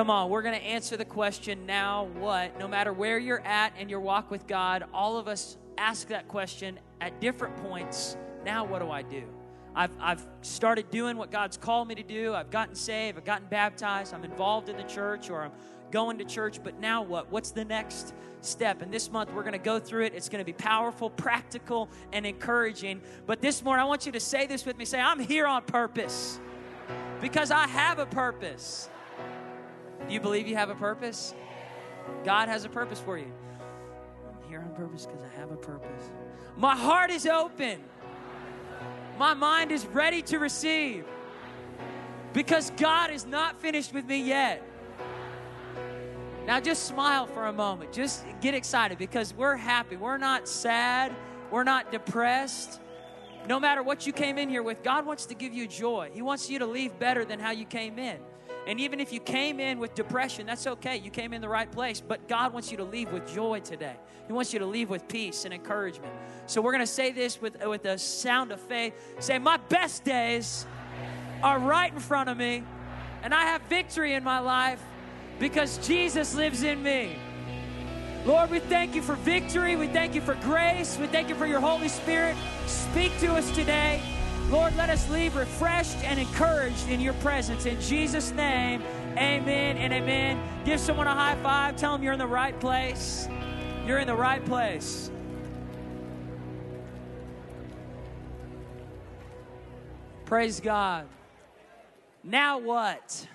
Come on, we're going to answer the question now what? No matter where you're at in your walk with God, all of us ask that question at different points. Now, what do I do? I've, I've started doing what God's called me to do. I've gotten saved. I've gotten baptized. I'm involved in the church or I'm going to church. But now what? What's the next step? And this month we're going to go through it. It's going to be powerful, practical, and encouraging. But this morning I want you to say this with me say, I'm here on purpose because I have a purpose. Do you believe you have a purpose? God has a purpose for you. I'm here on purpose because I have a purpose. My heart is open. My mind is ready to receive because God is not finished with me yet. Now, just smile for a moment. Just get excited because we're happy. We're not sad. We're not depressed. No matter what you came in here with, God wants to give you joy. He wants you to leave better than how you came in. And even if you came in with depression, that's okay. You came in the right place. But God wants you to leave with joy today. He wants you to leave with peace and encouragement. So we're going to say this with, with a sound of faith. Say, My best days are right in front of me, and I have victory in my life because Jesus lives in me. Lord, we thank you for victory. We thank you for grace. We thank you for your Holy Spirit. Speak to us today. Lord, let us leave refreshed and encouraged in your presence. In Jesus' name, amen and amen. Give someone a high five. Tell them you're in the right place. You're in the right place. Praise God. Now what?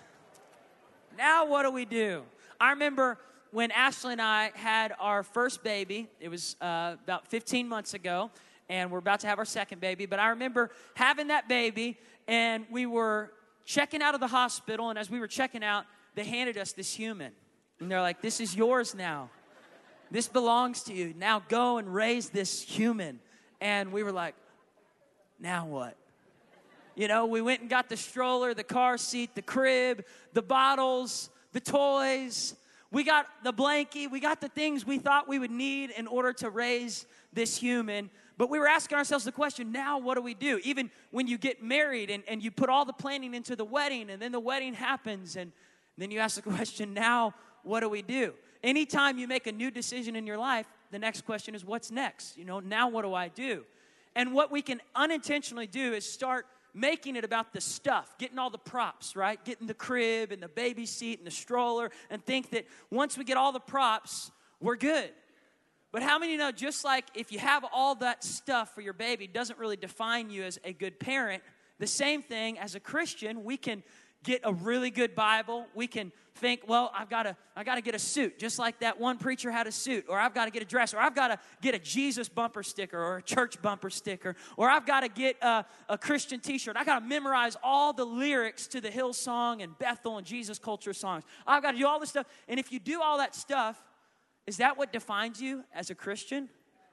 Now what do we do? I remember when Ashley and I had our first baby, it was uh, about 15 months ago, and we're about to have our second baby. But I remember having that baby, and we were checking out of the hospital, and as we were checking out, they handed us this human. And they're like, This is yours now. This belongs to you. Now go and raise this human. And we were like, Now what? You know, we went and got the stroller, the car seat, the crib, the bottles, the toys. We got the blankie. We got the things we thought we would need in order to raise this human. But we were asking ourselves the question now, what do we do? Even when you get married and, and you put all the planning into the wedding, and then the wedding happens, and then you ask the question, now, what do we do? Anytime you make a new decision in your life, the next question is, what's next? You know, now what do I do? And what we can unintentionally do is start making it about the stuff, getting all the props, right? Getting the crib and the baby seat and the stroller, and think that once we get all the props, we're good. But how many know just like if you have all that stuff for your baby doesn't really define you as a good parent, the same thing as a Christian, we can get a really good Bible. We can think, well, I've got to, I got to get a suit, just like that one preacher had a suit, or I've got to get a dress, or I've got to get a Jesus bumper sticker, or a church bumper sticker, or I've got to get a, a Christian T-shirt. I got to memorize all the lyrics to the Hillsong and Bethel and Jesus culture songs. I've got to do all this stuff, and if you do all that stuff, is that what defines you as a Christian,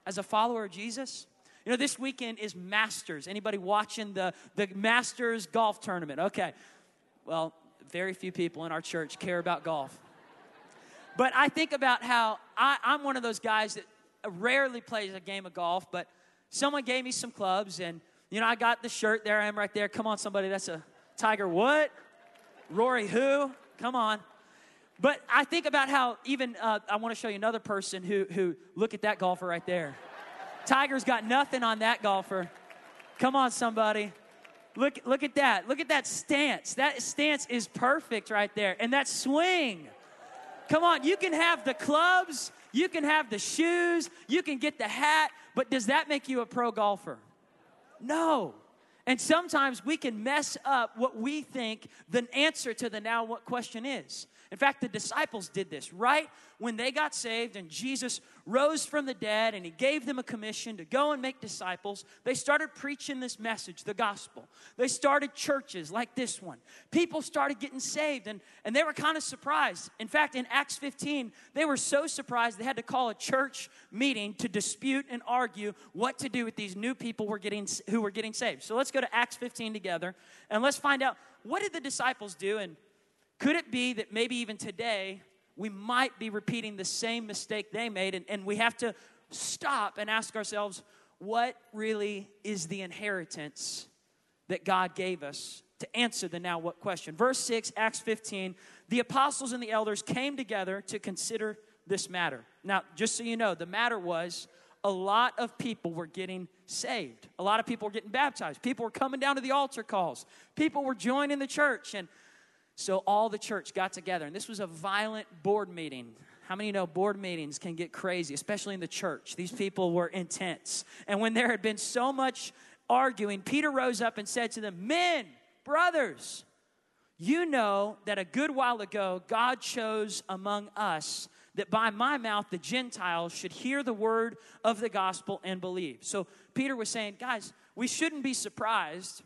as a follower of Jesus? You know, this weekend is Masters. Anybody watching the, the Masters golf tournament? Okay. Well, very few people in our church care about golf. But I think about how I, I'm one of those guys that rarely plays a game of golf, but someone gave me some clubs, and you know, I got the shirt. There I am right there. Come on, somebody. That's a Tiger what? Rory who? Come on. But I think about how even uh, I want to show you another person who who look at that golfer right there. Tiger's got nothing on that golfer. Come on, somebody. Look, look at that. Look at that stance. That stance is perfect right there. And that swing. Come on, you can have the clubs, you can have the shoes, you can get the hat, but does that make you a pro golfer? No. And sometimes we can mess up what we think the answer to the now what question is. In fact, the disciples did this right when they got saved and Jesus rose from the dead and he gave them a commission to go and make disciples. They started preaching this message, the gospel. They started churches like this one. People started getting saved and, and they were kind of surprised. In fact, in Acts 15, they were so surprised they had to call a church meeting to dispute and argue what to do with these new people were getting, who were getting saved. So let's go to Acts 15 together and let's find out what did the disciples do and could it be that maybe even today we might be repeating the same mistake they made and, and we have to stop and ask ourselves, what really is the inheritance that God gave us to answer the now what question. Verse 6, Acts 15, the apostles and the elders came together to consider this matter. Now, just so you know, the matter was a lot of people were getting saved. A lot of people were getting baptized. People were coming down to the altar calls. People were joining the church. And so all the church got together. And this was a violent board meeting. How many know board meetings can get crazy, especially in the church? These people were intense. And when there had been so much arguing, Peter rose up and said to them, Men, brothers, you know that a good while ago God chose among us that by my mouth the Gentiles should hear the word of the gospel and believe. So Peter was saying, guys, we shouldn't be surprised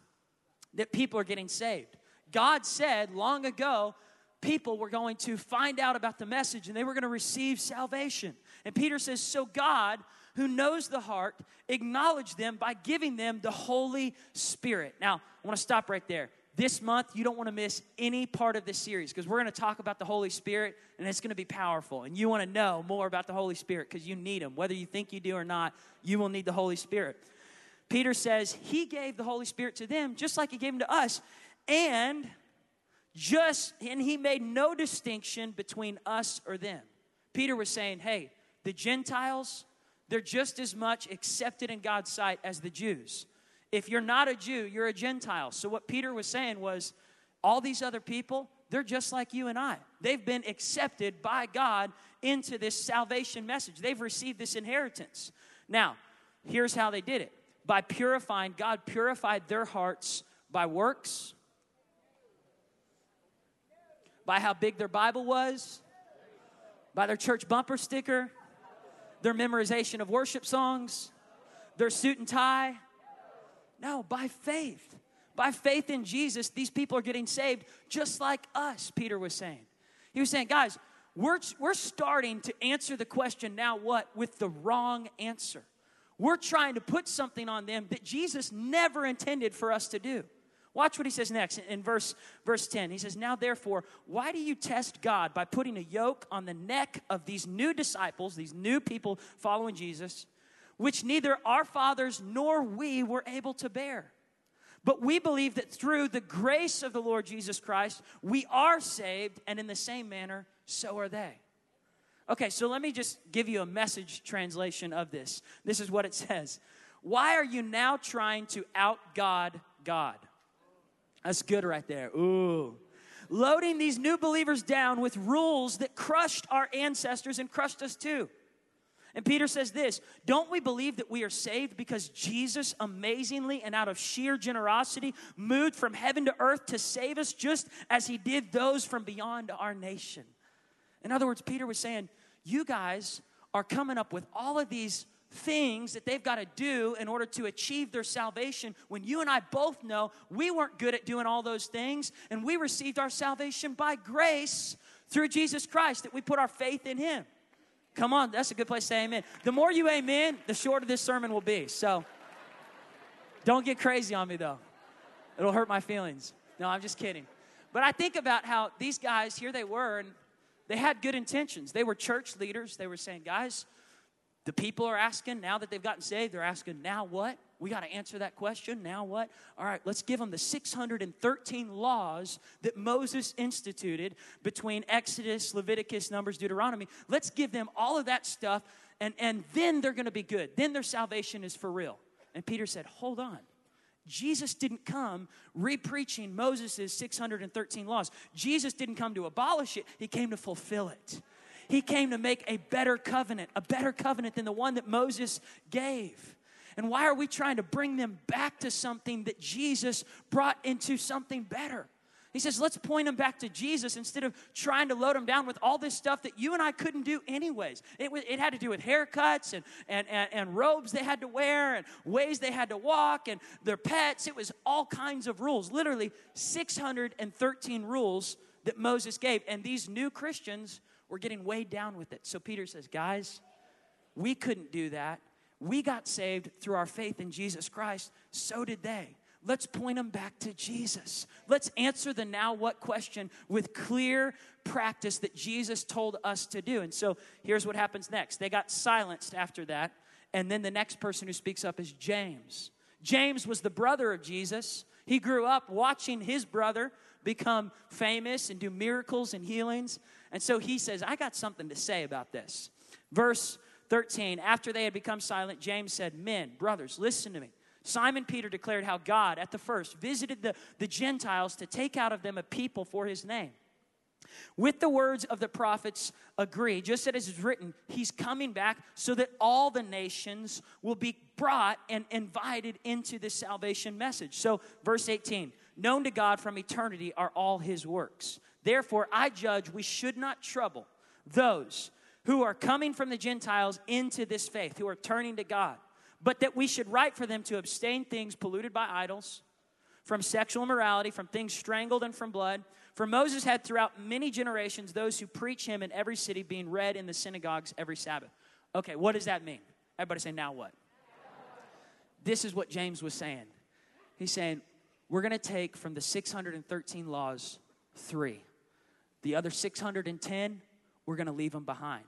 that people are getting saved. God said long ago, people were going to find out about the message and they were going to receive salvation. And Peter says, So God, who knows the heart, acknowledged them by giving them the Holy Spirit. Now, I want to stop right there. This month, you don't want to miss any part of this series because we're going to talk about the Holy Spirit and it's going to be powerful. And you want to know more about the Holy Spirit because you need Him. Whether you think you do or not, you will need the Holy Spirit. Peter says He gave the Holy Spirit to them just like He gave Him to us. And just, and He made no distinction between us or them. Peter was saying, hey, the Gentiles, they're just as much accepted in God's sight as the Jews. If you're not a Jew, you're a Gentile. So what Peter was saying was, all these other people, they're just like you and I. They've been accepted by God into this salvation message. They've received this inheritance. Now, here's how they did it by purifying, God purified their hearts by works, by how big their Bible was, by their church bumper sticker, their memorization of worship songs, their suit and tie, no, by faith. By faith in Jesus, these people are getting saved just like us, Peter was saying. He was saying, guys, we're, we're starting to answer the question, now what, with the wrong answer. We're trying to put something on them that Jesus never intended for us to do. Watch what he says next in verse, verse 10. He says, Now therefore, why do you test God by putting a yoke on the neck of these new disciples, these new people following Jesus? which neither our fathers nor we were able to bear. But we believe that through the grace of the Lord Jesus Christ, we are saved, and in the same manner, so are they. Okay, so let me just give you a message translation of this. This is what it says Why are you now trying to out God God? That's good right there. Ooh. Loading these new believers down with rules that crushed our ancestors and crushed us too. And Peter says this Don't we believe that we are saved because Jesus amazingly and out of sheer generosity moved from heaven to earth to save us just as he did those from beyond our nation? In other words, Peter was saying, You guys are coming up with all of these things that they've got to do in order to achieve their salvation when you and I both know we weren't good at doing all those things and we received our salvation by grace through Jesus Christ, that we put our faith in Him. Come on, that's a good place to say amen. The more you amen, the shorter this sermon will be. So don't get crazy on me though. It'll hurt my feelings. No, I'm just kidding. But I think about how these guys, here they were, and they had good intentions. They were church leaders. They were saying, guys, the people are asking, now that they've gotten saved, they're asking, now what? We got to answer that question. Now what? All right, let's give them the 613 laws that Moses instituted between Exodus, Leviticus, Numbers, Deuteronomy. Let's give them all of that stuff, and, and then they're going to be good. Then their salvation is for real. And Peter said, Hold on. Jesus didn't come repreaching Moses' 613 laws. Jesus didn't come to abolish it, he came to fulfill it. He came to make a better covenant, a better covenant than the one that Moses gave. And why are we trying to bring them back to something that Jesus brought into something better? He says, let's point them back to Jesus instead of trying to load them down with all this stuff that you and I couldn't do anyways. It, it had to do with haircuts and, and, and, and robes they had to wear and ways they had to walk and their pets. It was all kinds of rules, literally 613 rules that Moses gave. And these new Christians were getting weighed down with it. So Peter says, guys, we couldn't do that. We got saved through our faith in Jesus Christ. So did they. Let's point them back to Jesus. Let's answer the now what question with clear practice that Jesus told us to do. And so here's what happens next they got silenced after that. And then the next person who speaks up is James. James was the brother of Jesus. He grew up watching his brother become famous and do miracles and healings. And so he says, I got something to say about this. Verse 13 After they had become silent, James said, Men, brothers, listen to me. Simon Peter declared how God, at the first, visited the, the Gentiles to take out of them a people for his name. With the words of the prophets agree, just as is written, he's coming back so that all the nations will be brought and invited into this salvation message. So, verse 18 known to God from eternity are all his works. Therefore, I judge we should not trouble those who are coming from the Gentiles into this faith, who are turning to God, but that we should write for them to abstain things polluted by idols, from sexual immorality, from things strangled, and from blood for Moses had throughout many generations those who preach him in every city, being read in the synagogues every Sabbath. Okay, what does that mean? Everybody say, now what? This is what James was saying. He's saying, we're going to take from the 613 laws three. The other 610, we're going to leave them behind.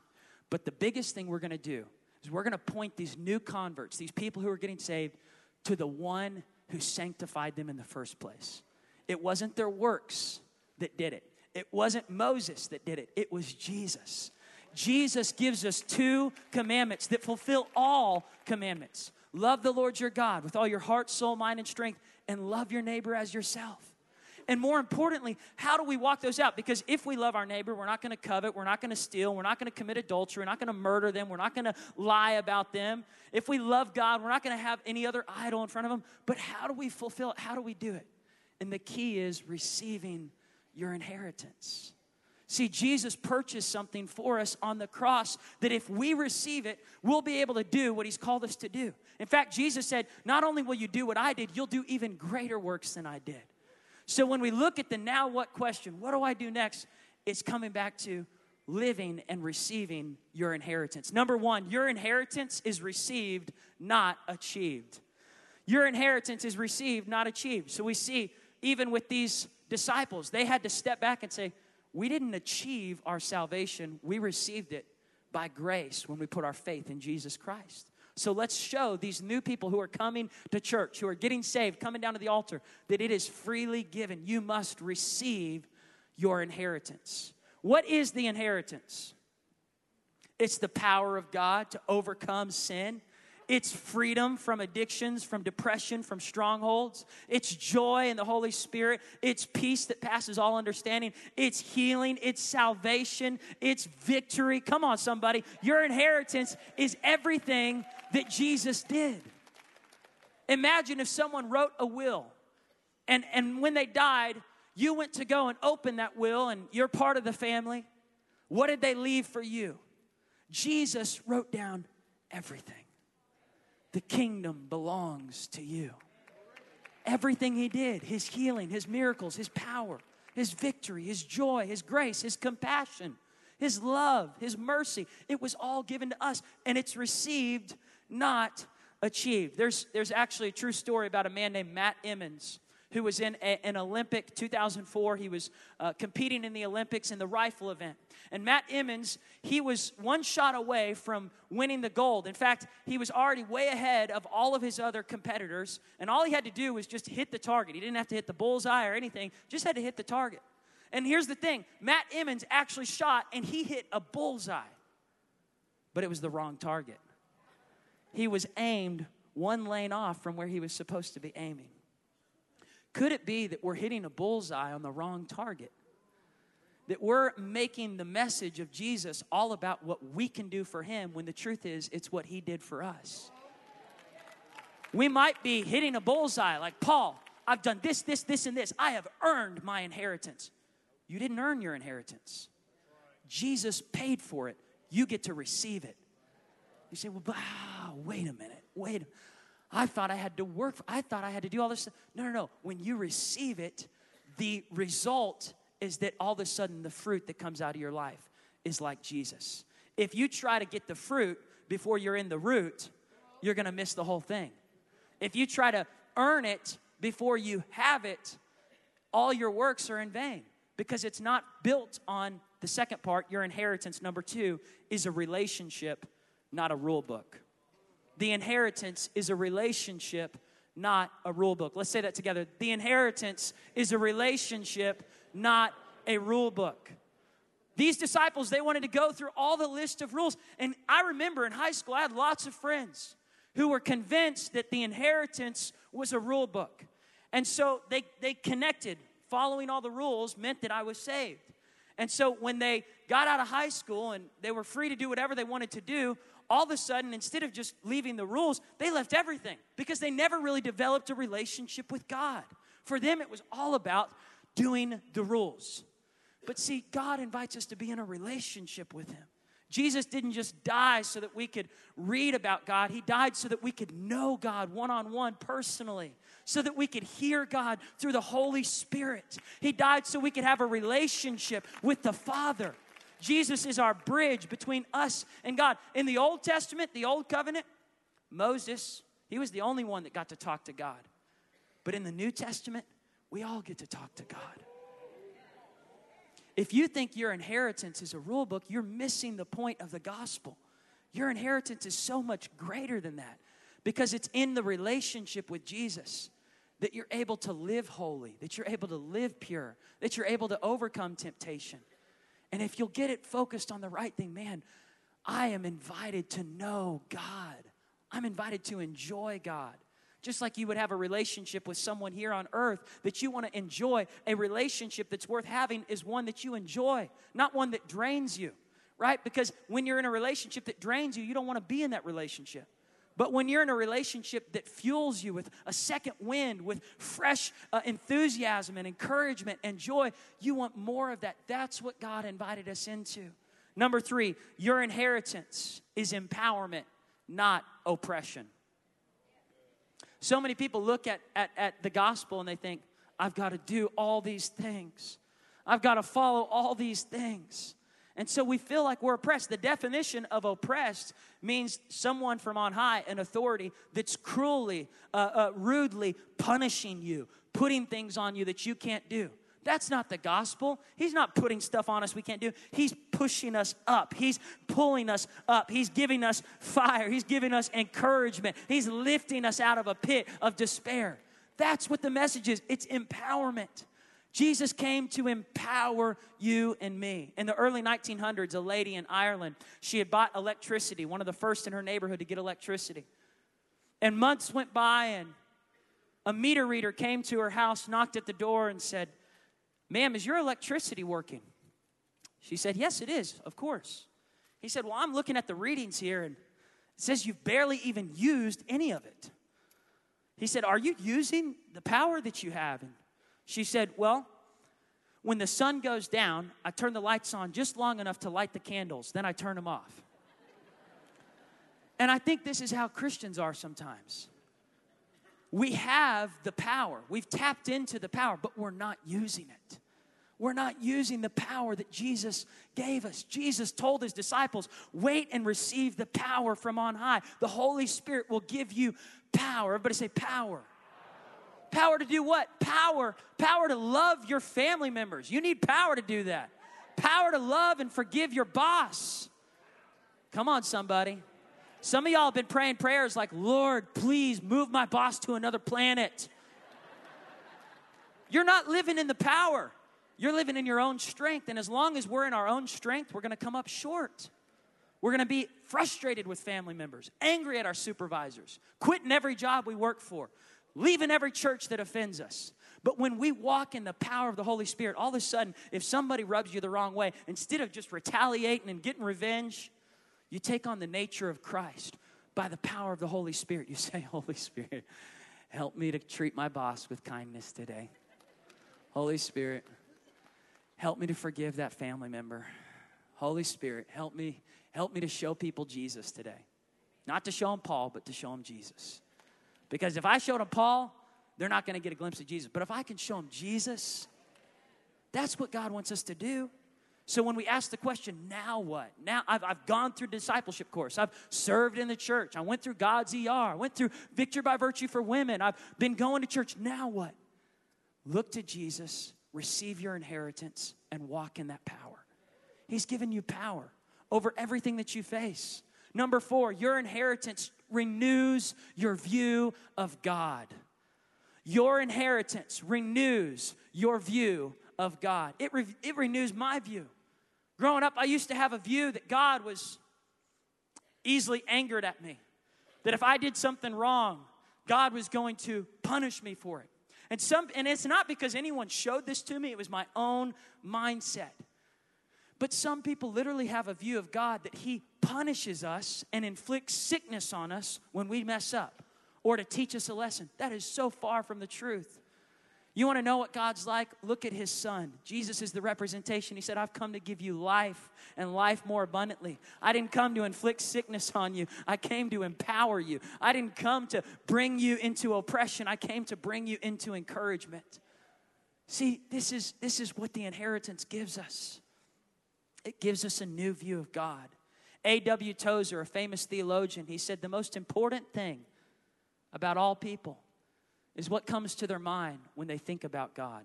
But the biggest thing we're going to do is we're going to point these new converts, these people who are getting saved, to the one who sanctified them in the first place. It wasn't their works, that did it. It wasn't Moses that did it, it was Jesus. Jesus gives us two commandments that fulfill all commandments love the Lord your God with all your heart, soul, mind, and strength, and love your neighbor as yourself. And more importantly, how do we walk those out? Because if we love our neighbor, we're not going to covet, we're not going to steal, we're not going to commit adultery, we're not going to murder them, we're not going to lie about them. If we love God, we're not going to have any other idol in front of them. But how do we fulfill it? How do we do it? And the key is receiving your inheritance. See, Jesus purchased something for us on the cross that if we receive it, we'll be able to do what He's called us to do. In fact, Jesus said, Not only will you do what I did, you'll do even greater works than I did. So when we look at the now what question, what do I do next? It's coming back to living and receiving your inheritance. Number one, your inheritance is received, not achieved. Your inheritance is received, not achieved. So we see, even with these disciples, they had to step back and say, We didn't achieve our salvation, we received it by grace when we put our faith in Jesus Christ. So let's show these new people who are coming to church, who are getting saved, coming down to the altar, that it is freely given. You must receive your inheritance. What is the inheritance? It's the power of God to overcome sin. It's freedom from addictions, from depression, from strongholds. It's joy in the Holy Spirit. It's peace that passes all understanding. It's healing. It's salvation. It's victory. Come on, somebody. Your inheritance is everything that Jesus did. Imagine if someone wrote a will and, and when they died, you went to go and open that will and you're part of the family. What did they leave for you? Jesus wrote down everything. The kingdom belongs to you. Everything he did, his healing, his miracles, his power, his victory, his joy, his grace, his compassion, his love, his mercy, it was all given to us and it's received, not achieved. There's, there's actually a true story about a man named Matt Emmons who was in a, an Olympic 2004. He was uh, competing in the Olympics in the rifle event. And Matt Emmons, he was one shot away from winning the gold. In fact, he was already way ahead of all of his other competitors. And all he had to do was just hit the target. He didn't have to hit the bullseye or anything, just had to hit the target. And here's the thing Matt Emmons actually shot and he hit a bullseye, but it was the wrong target. He was aimed one lane off from where he was supposed to be aiming. Could it be that we're hitting a bullseye on the wrong target? That we're making the message of Jesus all about what we can do for him when the truth is it's what he did for us. We might be hitting a bullseye like Paul, I've done this, this, this, and this. I have earned my inheritance. You didn't earn your inheritance. Jesus paid for it. You get to receive it. You say, well, ah, wait a minute, wait. I thought I had to work. For, I thought I had to do all this stuff. No, no, no. When you receive it, the result is that all of a sudden the fruit that comes out of your life is like Jesus. If you try to get the fruit before you're in the root, you're going to miss the whole thing. If you try to earn it before you have it, all your works are in vain because it's not built on the second part, your inheritance. Number two is a relationship, not a rule book. The inheritance is a relationship, not a rule book. Let's say that together. The inheritance is a relationship, not a rule book. These disciples, they wanted to go through all the list of rules. And I remember in high school, I had lots of friends who were convinced that the inheritance was a rule book. And so they, they connected. Following all the rules meant that I was saved. And so when they got out of high school and they were free to do whatever they wanted to do, all of a sudden, instead of just leaving the rules, they left everything because they never really developed a relationship with God. For them, it was all about doing the rules. But see, God invites us to be in a relationship with Him. Jesus didn't just die so that we could read about God, He died so that we could know God one on one personally, so that we could hear God through the Holy Spirit. He died so we could have a relationship with the Father. Jesus is our bridge between us and God. In the Old Testament, the Old Covenant, Moses, he was the only one that got to talk to God. But in the New Testament, we all get to talk to God. If you think your inheritance is a rule book, you're missing the point of the gospel. Your inheritance is so much greater than that because it's in the relationship with Jesus that you're able to live holy, that you're able to live pure, that you're able to overcome temptation. And if you'll get it focused on the right thing, man, I am invited to know God. I'm invited to enjoy God. Just like you would have a relationship with someone here on earth that you want to enjoy, a relationship that's worth having is one that you enjoy, not one that drains you, right? Because when you're in a relationship that drains you, you don't want to be in that relationship. But when you're in a relationship that fuels you with a second wind, with fresh uh, enthusiasm and encouragement and joy, you want more of that. That's what God invited us into. Number three, your inheritance is empowerment, not oppression. So many people look at, at, at the gospel and they think, I've got to do all these things. I've got to follow all these things. And so we feel like we're oppressed. The definition of oppressed means someone from on high, an authority that's cruelly, uh, uh, rudely punishing you, putting things on you that you can't do. That's not the gospel. He's not putting stuff on us we can't do. He's pushing us up. He's pulling us up. He's giving us fire. He's giving us encouragement. He's lifting us out of a pit of despair. That's what the message is it's empowerment. Jesus came to empower you and me. In the early 1900s, a lady in Ireland, she had bought electricity, one of the first in her neighborhood to get electricity. And months went by, and a meter reader came to her house, knocked at the door, and said, Ma'am, is your electricity working? She said, Yes, it is, of course. He said, Well, I'm looking at the readings here, and it says you've barely even used any of it. He said, Are you using the power that you have? And she said, Well, when the sun goes down, I turn the lights on just long enough to light the candles, then I turn them off. And I think this is how Christians are sometimes. We have the power, we've tapped into the power, but we're not using it. We're not using the power that Jesus gave us. Jesus told his disciples, Wait and receive the power from on high. The Holy Spirit will give you power. Everybody say, Power. Power to do what? Power. Power to love your family members. You need power to do that. Power to love and forgive your boss. Come on, somebody. Some of y'all have been praying prayers like, Lord, please move my boss to another planet. You're not living in the power. You're living in your own strength. And as long as we're in our own strength, we're going to come up short. We're going to be frustrated with family members, angry at our supervisors, quitting every job we work for, leaving every church that offends us. But when we walk in the power of the Holy Spirit, all of a sudden, if somebody rubs you the wrong way, instead of just retaliating and getting revenge, you take on the nature of Christ by the power of the Holy Spirit. You say, Holy Spirit, help me to treat my boss with kindness today. Holy Spirit, help me to forgive that family member. Holy Spirit, help me, help me to show people Jesus today. Not to show them Paul, but to show them Jesus. Because if I showed them Paul, they're not going to get a glimpse of Jesus. But if I can show them Jesus, that's what God wants us to do. So when we ask the question, now what? Now I've, I've gone through discipleship course. I've served in the church. I went through God's ER. I went through Victory by Virtue for Women. I've been going to church. Now what? Look to Jesus, receive your inheritance, and walk in that power. He's given you power over everything that you face. Number four, your inheritance renews your view of God. Your inheritance renews your view of God. It, re- it renews my view. Growing up, I used to have a view that God was easily angered at me, that if I did something wrong, God was going to punish me for it. And some and it's not because anyone showed this to me, it was my own mindset. But some people literally have a view of God that he punishes us and inflicts sickness on us when we mess up or to teach us a lesson. That is so far from the truth. You want to know what God's like? Look at his son. Jesus is the representation. He said, I've come to give you life and life more abundantly. I didn't come to inflict sickness on you, I came to empower you. I didn't come to bring you into oppression, I came to bring you into encouragement. See, this is, this is what the inheritance gives us. It gives us a new view of God. A.W. Tozer, a famous theologian, he said, The most important thing about all people is what comes to their mind when they think about God.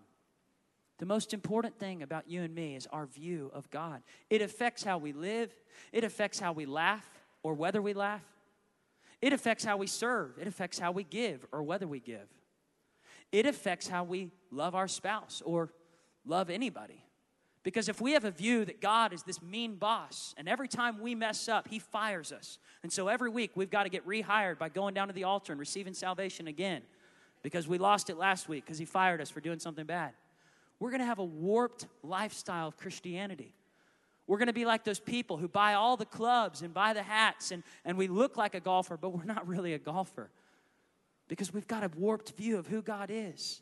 The most important thing about you and me is our view of God. It affects how we live, it affects how we laugh or whether we laugh, it affects how we serve, it affects how we give or whether we give, it affects how we love our spouse or love anybody. Because if we have a view that God is this mean boss, and every time we mess up, He fires us. And so every week we've got to get rehired by going down to the altar and receiving salvation again because we lost it last week because he fired us for doing something bad. We're going to have a warped lifestyle of Christianity. We're going to be like those people who buy all the clubs and buy the hats, and, and we look like a golfer, but we're not really a golfer because we've got a warped view of who God is.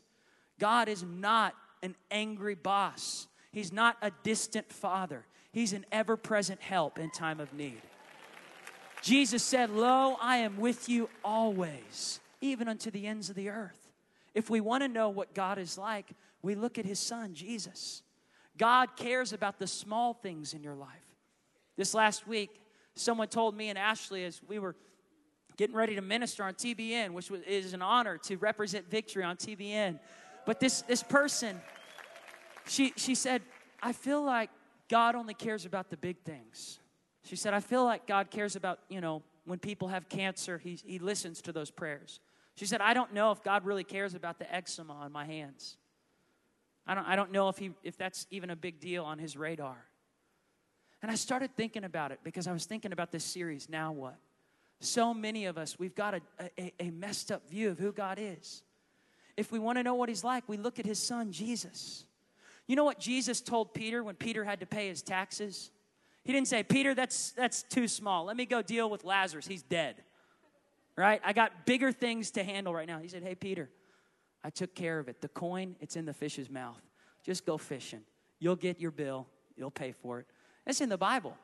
God is not an angry boss, He's not a distant father, He's an ever present help in time of need. Jesus said, Lo, I am with you always even unto the ends of the earth. If we want to know what God is like, we look at his son, Jesus. God cares about the small things in your life. This last week, someone told me and Ashley as we were getting ready to minister on TBN, which is an honor to represent victory on TBN. But this, this person, she, she said, I feel like God only cares about the big things. She said, I feel like God cares about, you know, when people have cancer, he, he listens to those prayers. She said, I don't know if God really cares about the eczema on my hands. I don't, I don't know if, he, if that's even a big deal on his radar. And I started thinking about it because I was thinking about this series, Now What? So many of us, we've got a, a, a messed up view of who God is. If we want to know what he's like, we look at his son, Jesus. You know what Jesus told Peter when Peter had to pay his taxes? He didn't say, Peter, that's, that's too small. Let me go deal with Lazarus. He's dead right? I got bigger things to handle right now. He said, Hey, Peter, I took care of it. The coin, it's in the fish's mouth. Just go fishing. You'll get your bill, you'll pay for it. That's in the Bible.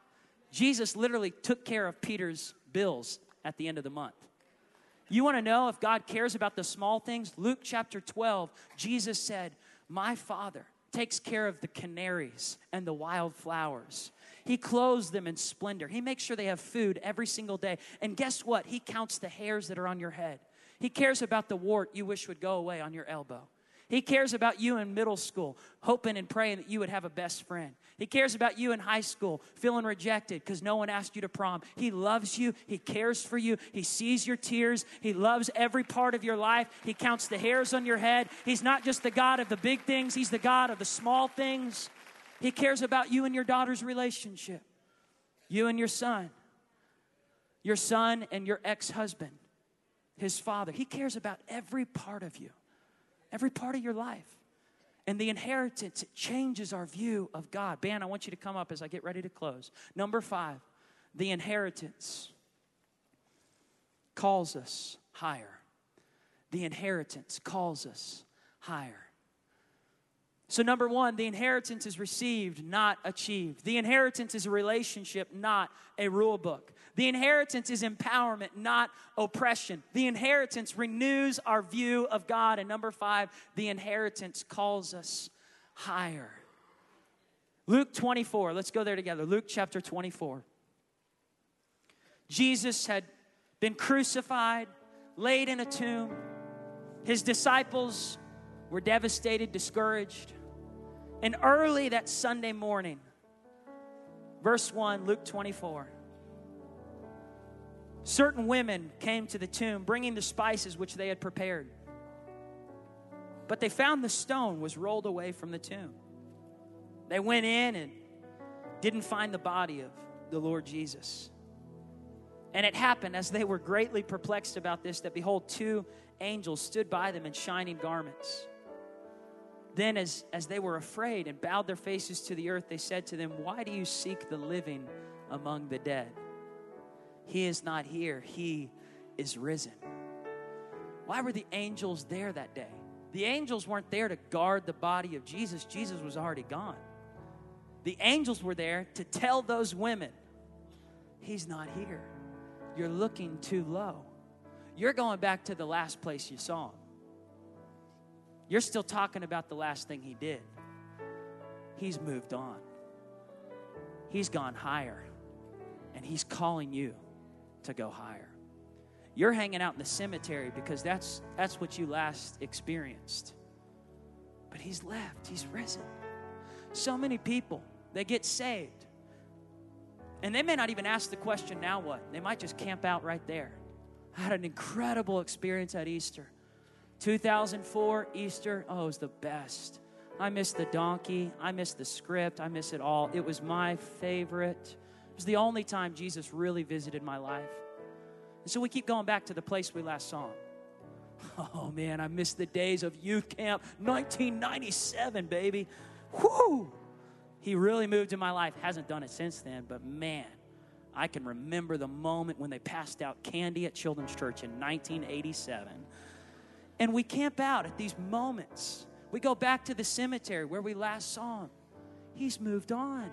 Jesus literally took care of Peter's bills at the end of the month. You want to know if God cares about the small things? Luke chapter 12, Jesus said, My Father takes care of the canaries and the wildflowers. He clothes them in splendor. He makes sure they have food every single day. And guess what? He counts the hairs that are on your head. He cares about the wart you wish would go away on your elbow. He cares about you in middle school, hoping and praying that you would have a best friend. He cares about you in high school, feeling rejected because no one asked you to prom. He loves you. He cares for you. He sees your tears. He loves every part of your life. He counts the hairs on your head. He's not just the God of the big things, He's the God of the small things. He cares about you and your daughter's relationship, you and your son, your son and your ex husband, his father. He cares about every part of you, every part of your life. And the inheritance, it changes our view of God. Ben, I want you to come up as I get ready to close. Number five, the inheritance calls us higher. The inheritance calls us higher. So, number one, the inheritance is received, not achieved. The inheritance is a relationship, not a rule book. The inheritance is empowerment, not oppression. The inheritance renews our view of God. And number five, the inheritance calls us higher. Luke 24, let's go there together. Luke chapter 24. Jesus had been crucified, laid in a tomb. His disciples were devastated, discouraged. And early that Sunday morning, verse 1, Luke 24, certain women came to the tomb bringing the spices which they had prepared. But they found the stone was rolled away from the tomb. They went in and didn't find the body of the Lord Jesus. And it happened as they were greatly perplexed about this that behold, two angels stood by them in shining garments. Then, as, as they were afraid and bowed their faces to the earth, they said to them, Why do you seek the living among the dead? He is not here, he is risen. Why were the angels there that day? The angels weren't there to guard the body of Jesus, Jesus was already gone. The angels were there to tell those women, He's not here. You're looking too low. You're going back to the last place you saw Him. You're still talking about the last thing He did. He's moved on, He's gone higher, and He's calling you to go higher. You're hanging out in the cemetery because that's, that's what you last experienced. But He's left, He's risen. So many people, they get saved. And they may not even ask the question, now what? They might just camp out right there. I had an incredible experience at Easter. 2004 Easter, oh, it was the best. I miss the donkey. I miss the script. I miss it all. It was my favorite. It was the only time Jesus really visited my life. And so we keep going back to the place we last saw him. Oh man, I miss the days of youth camp 1997, baby. Whoo! He really moved in my life. Hasn't done it since then, but man, I can remember the moment when they passed out candy at Children's Church in 1987. And we camp out at these moments. We go back to the cemetery where we last saw him. He's moved on.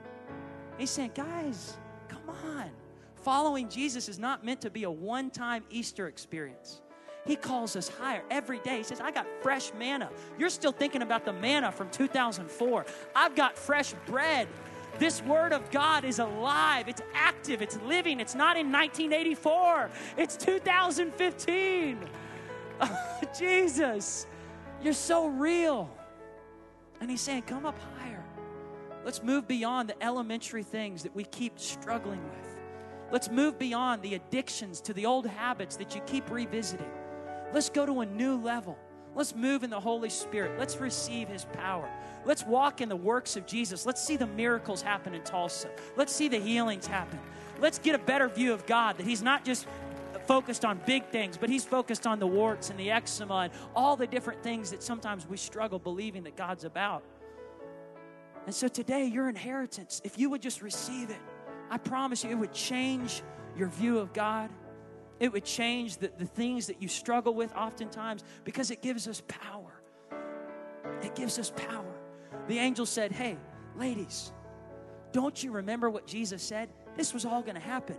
He's saying, guys, come on. Following Jesus is not meant to be a one time Easter experience. He calls us higher every day. He says, I got fresh manna. You're still thinking about the manna from 2004. I've got fresh bread. This word of God is alive, it's active, it's living. It's not in 1984, it's 2015. Jesus, you're so real. And he's saying, Come up higher. Let's move beyond the elementary things that we keep struggling with. Let's move beyond the addictions to the old habits that you keep revisiting. Let's go to a new level. Let's move in the Holy Spirit. Let's receive His power. Let's walk in the works of Jesus. Let's see the miracles happen in Tulsa. Let's see the healings happen. Let's get a better view of God that He's not just focused on big things, but He's focused on the warts and the eczema and all the different things that sometimes we struggle believing that God's about. And so today, your inheritance, if you would just receive it, I promise you, it would change your view of God. It would change the, the things that you struggle with oftentimes because it gives us power. It gives us power. The angel said, Hey, ladies, don't you remember what Jesus said? This was all going to happen.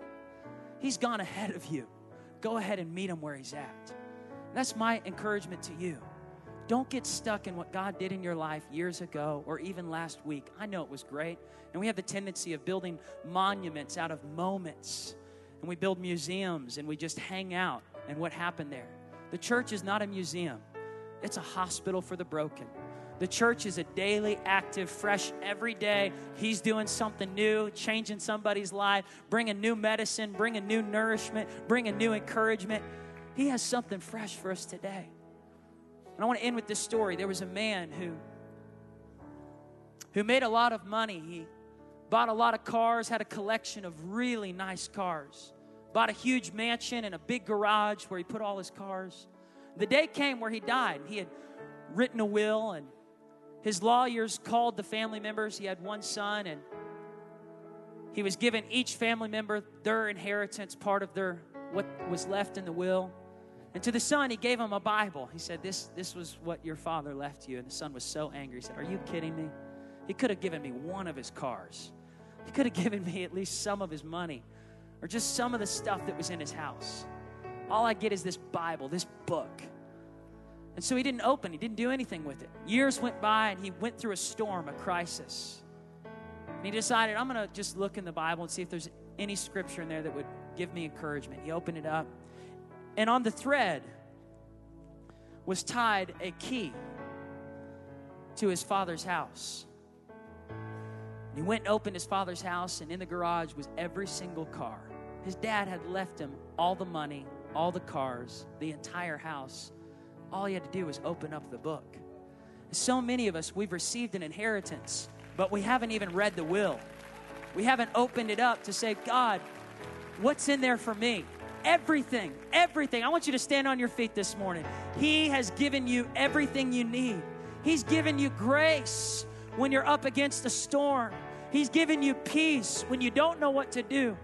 He's gone ahead of you. Go ahead and meet him where he's at. That's my encouragement to you. Don't get stuck in what God did in your life years ago or even last week. I know it was great. And we have the tendency of building monuments out of moments and we build museums and we just hang out and what happened there. The church is not a museum, it's a hospital for the broken. The church is a daily, active, fresh every day. He's doing something new, changing somebody's life, bringing new medicine, bringing new nourishment, bringing new encouragement. He has something fresh for us today. And I want to end with this story. There was a man who who made a lot of money. He bought a lot of cars, had a collection of really nice cars, bought a huge mansion and a big garage where he put all his cars. The day came where he died. He had written a will, and his lawyers called the family members. He had one son, and he was given each family member their inheritance, part of their what was left in the will. And to the son, he gave him a Bible. He said, This, this was what your father left you. And the son was so angry. He said, Are you kidding me? He could have given me one of his cars. He could have given me at least some of his money or just some of the stuff that was in his house. All I get is this Bible, this book. And so he didn't open, he didn't do anything with it. Years went by and he went through a storm, a crisis. And he decided, I'm going to just look in the Bible and see if there's any scripture in there that would give me encouragement. He opened it up, and on the thread was tied a key to his father's house. He went and opened his father's house, and in the garage was every single car. His dad had left him all the money, all the cars, the entire house. All he had to do was open up the book. So many of us, we've received an inheritance, but we haven't even read the will. We haven't opened it up to say, God, what's in there for me? Everything, everything. I want you to stand on your feet this morning. He has given you everything you need. He's given you grace when you're up against a storm. He's given you peace when you don't know what to do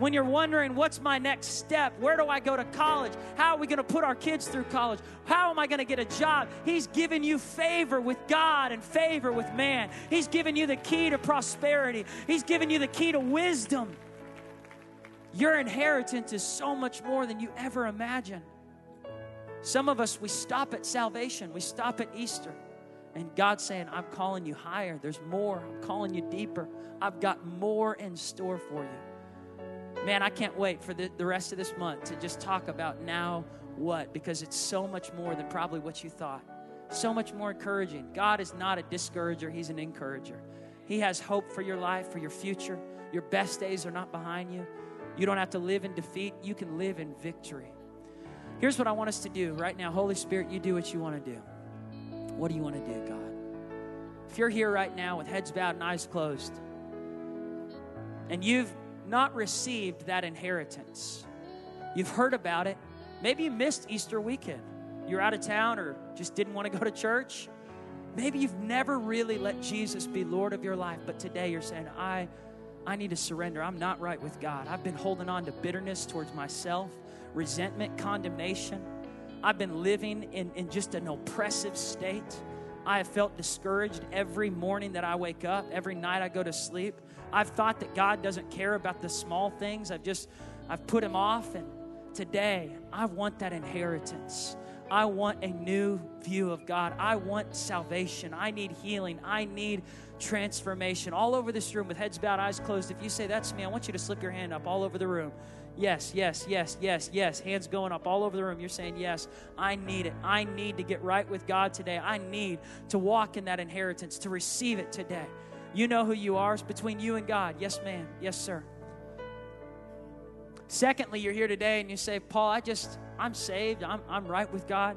when you're wondering, what's my next step? Where do I go to college? How are we going to put our kids through college? How am I going to get a job? He's given you favor with God and favor with man. He's given you the key to prosperity, He's given you the key to wisdom. Your inheritance is so much more than you ever imagined. Some of us, we stop at salvation, we stop at Easter. And God's saying, I'm calling you higher. There's more. I'm calling you deeper. I've got more in store for you. Man, I can't wait for the, the rest of this month to just talk about now what, because it's so much more than probably what you thought. So much more encouraging. God is not a discourager, He's an encourager. He has hope for your life, for your future. Your best days are not behind you. You don't have to live in defeat, you can live in victory. Here's what I want us to do right now. Holy Spirit, you do what you want to do. What do you want to do, God? If you're here right now with heads bowed and eyes closed, and you've not received that inheritance. You've heard about it. Maybe you missed Easter weekend. You're out of town or just didn't want to go to church. Maybe you've never really let Jesus be Lord of your life, but today you're saying, I, I need to surrender. I'm not right with God. I've been holding on to bitterness towards myself, resentment, condemnation. I've been living in, in just an oppressive state. I have felt discouraged every morning that I wake up, every night I go to sleep. I've thought that God doesn't care about the small things. I've just, I've put him off. And today, I want that inheritance. I want a new view of God. I want salvation. I need healing. I need transformation. All over this room with heads bowed, eyes closed. If you say, That's me, I want you to slip your hand up all over the room. Yes, yes, yes, yes, yes. Hands going up all over the room. You're saying, Yes, I need it. I need to get right with God today. I need to walk in that inheritance, to receive it today. You know who you are. It's between you and God. Yes, ma'am. Yes, sir. Secondly, you're here today and you say, Paul, I just, I'm saved. I'm, I'm right with God.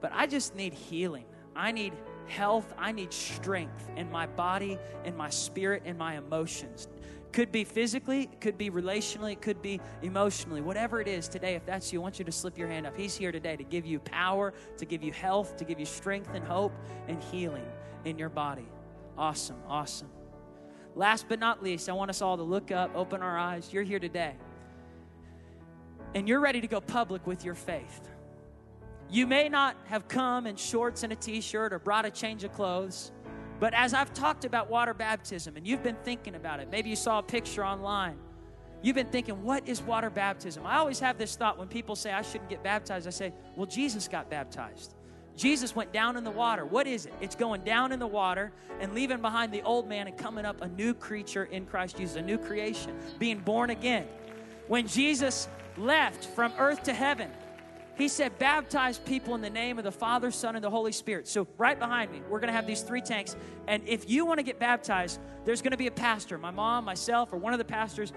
But I just need healing. I need health. I need strength in my body, in my spirit, in my emotions. Could be physically, could be relationally, could be emotionally. Whatever it is today, if that's you, I want you to slip your hand up. He's here today to give you power, to give you health, to give you strength and hope and healing in your body. Awesome, awesome. Last but not least, I want us all to look up, open our eyes. You're here today. And you're ready to go public with your faith. You may not have come in shorts and a t shirt or brought a change of clothes, but as I've talked about water baptism and you've been thinking about it, maybe you saw a picture online, you've been thinking, what is water baptism? I always have this thought when people say I shouldn't get baptized, I say, well, Jesus got baptized. Jesus went down in the water. What is it? It's going down in the water and leaving behind the old man and coming up a new creature in Christ Jesus, a new creation, being born again. When Jesus left from earth to heaven, he said, Baptize people in the name of the Father, Son, and the Holy Spirit. So, right behind me, we're going to have these three tanks. And if you want to get baptized, there's going to be a pastor, my mom, myself, or one of the pastors.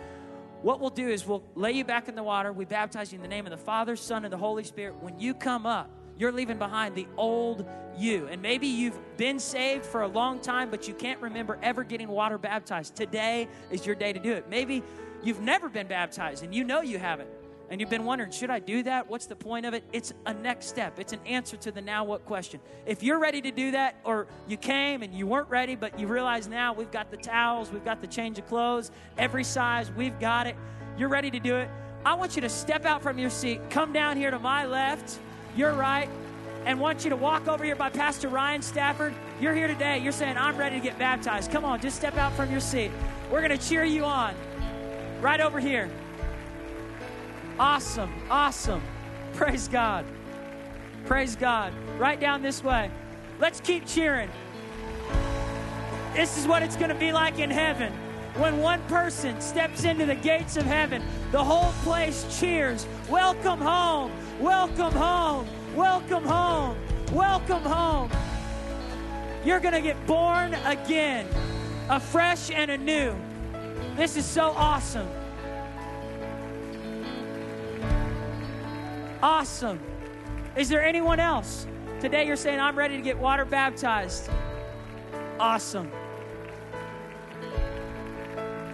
What we'll do is we'll lay you back in the water. We baptize you in the name of the Father, Son, and the Holy Spirit. When you come up, you're leaving behind the old you. And maybe you've been saved for a long time, but you can't remember ever getting water baptized. Today is your day to do it. Maybe you've never been baptized and you know you haven't. And you've been wondering, should I do that? What's the point of it? It's a next step. It's an answer to the now what question. If you're ready to do that, or you came and you weren't ready, but you realize now we've got the towels, we've got the change of clothes, every size, we've got it. You're ready to do it. I want you to step out from your seat, come down here to my left you're right, and want you to walk over here by Pastor Ryan Stafford. You're here today. You're saying, I'm ready to get baptized. Come on, just step out from your seat. We're going to cheer you on. Right over here. Awesome, awesome. Praise God. Praise God. Right down this way. Let's keep cheering. This is what it's going to be like in heaven. When one person steps into the gates of heaven, the whole place cheers. Welcome home. Welcome home. Welcome home. Welcome home. You're going to get born again, afresh and anew. This is so awesome. Awesome. Is there anyone else? Today you're saying, I'm ready to get water baptized. Awesome.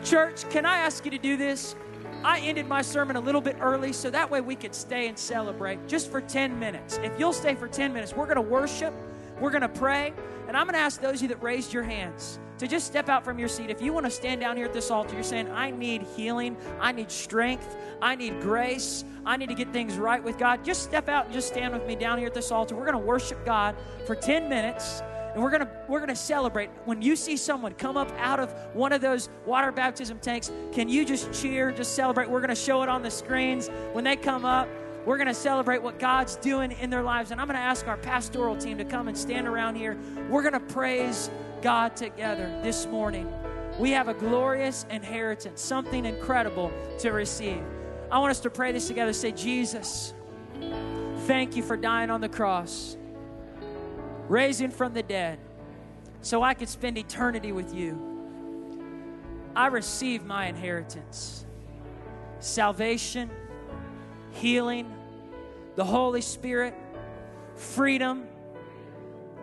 Church, can I ask you to do this? I ended my sermon a little bit early so that way we could stay and celebrate just for 10 minutes. If you'll stay for 10 minutes, we're going to worship, we're going to pray, and I'm going to ask those of you that raised your hands to just step out from your seat. If you want to stand down here at this altar, you're saying, I need healing, I need strength, I need grace, I need to get things right with God, just step out and just stand with me down here at this altar. We're going to worship God for 10 minutes and we're gonna we're gonna celebrate when you see someone come up out of one of those water baptism tanks can you just cheer just celebrate we're gonna show it on the screens when they come up we're going to celebrate what God's doing in their lives. And I'm going to ask our pastoral team to come and stand around here. We're going to praise God together this morning. We have a glorious inheritance, something incredible to receive. I want us to pray this together. Say, Jesus, thank you for dying on the cross, raising from the dead, so I could spend eternity with you. I receive my inheritance salvation, healing, the Holy Spirit, freedom,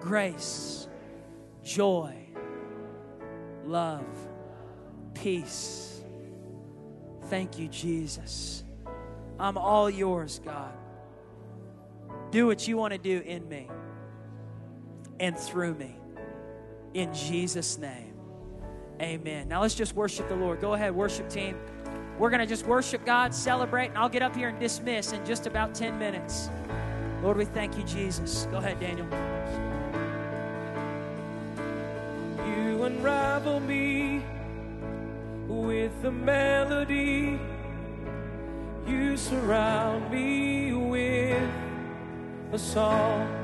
grace joy, love, peace. Thank you, Jesus. I'm all yours, God. Do what you want to do in me and through me. In Jesus' name. Amen. Now let's just worship the Lord. Go ahead, worship team. We're going to just worship God, celebrate, and I'll get up here and dismiss in just about 10 minutes. Lord, we thank you, Jesus. Go ahead, Daniel. You unravel me with a melody. You surround me with a song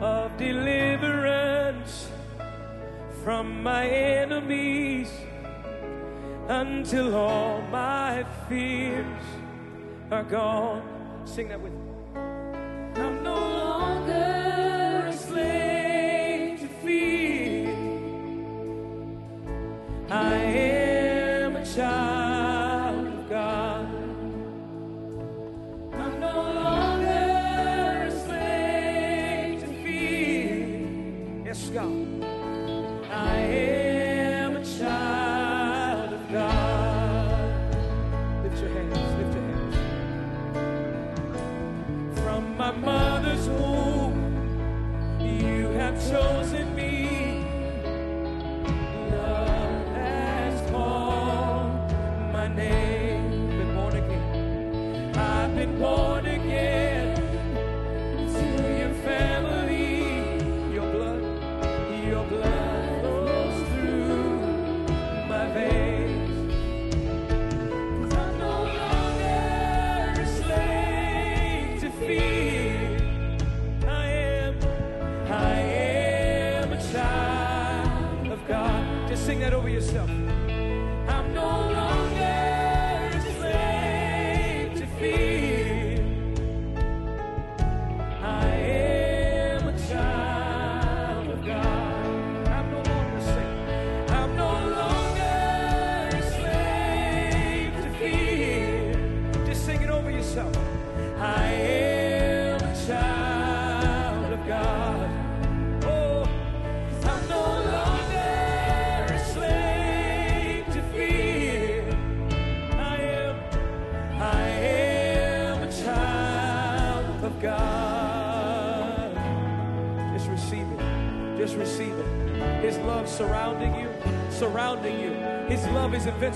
of deliverance from my enemies until all my fears are gone. Sing that with me. I'm no longer a slave to fear. I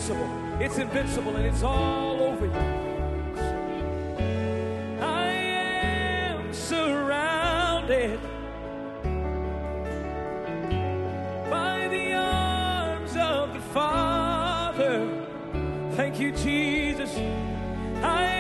invincible. It's invincible and it's all over you. I am surrounded by the arms of the Father. Thank you, Jesus. death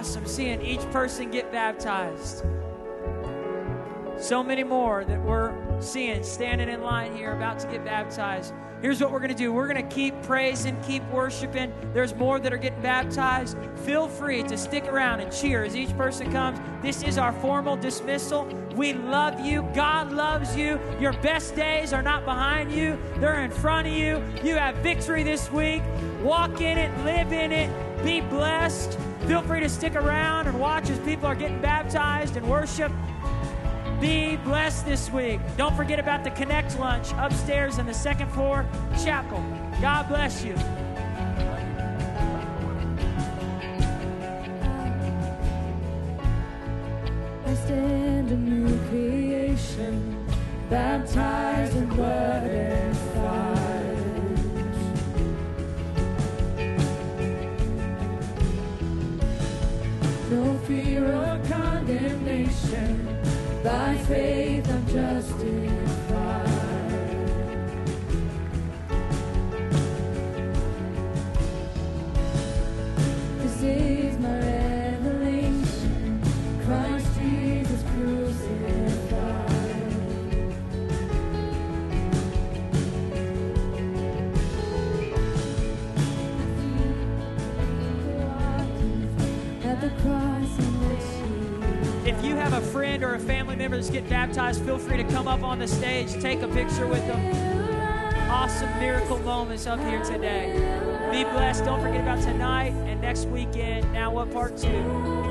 awesome seeing each person get baptized. So many more that we're seeing standing in line here about to get baptized. Here's what we're going to do we're going to keep praising, keep worshiping. There's more that are getting baptized. Feel free to stick around and cheer as each person comes. This is our formal dismissal. We love you. God loves you. Your best days are not behind you, they're in front of you. You have victory this week. Walk in it, live in it, be blessed. Feel free to stick around and watch as people are getting baptized and worship. Be blessed this week. Don't forget about the Connect lunch upstairs in the second floor chapel. God bless you. I stand a new creation, baptized in blood and fire. No fear or condemnation, by faith I'm justified. Member baptized, feel free to come up on the stage, take a picture with them. Awesome miracle moments up here today. Be blessed. Don't forget about tonight and next weekend. Now, what part two?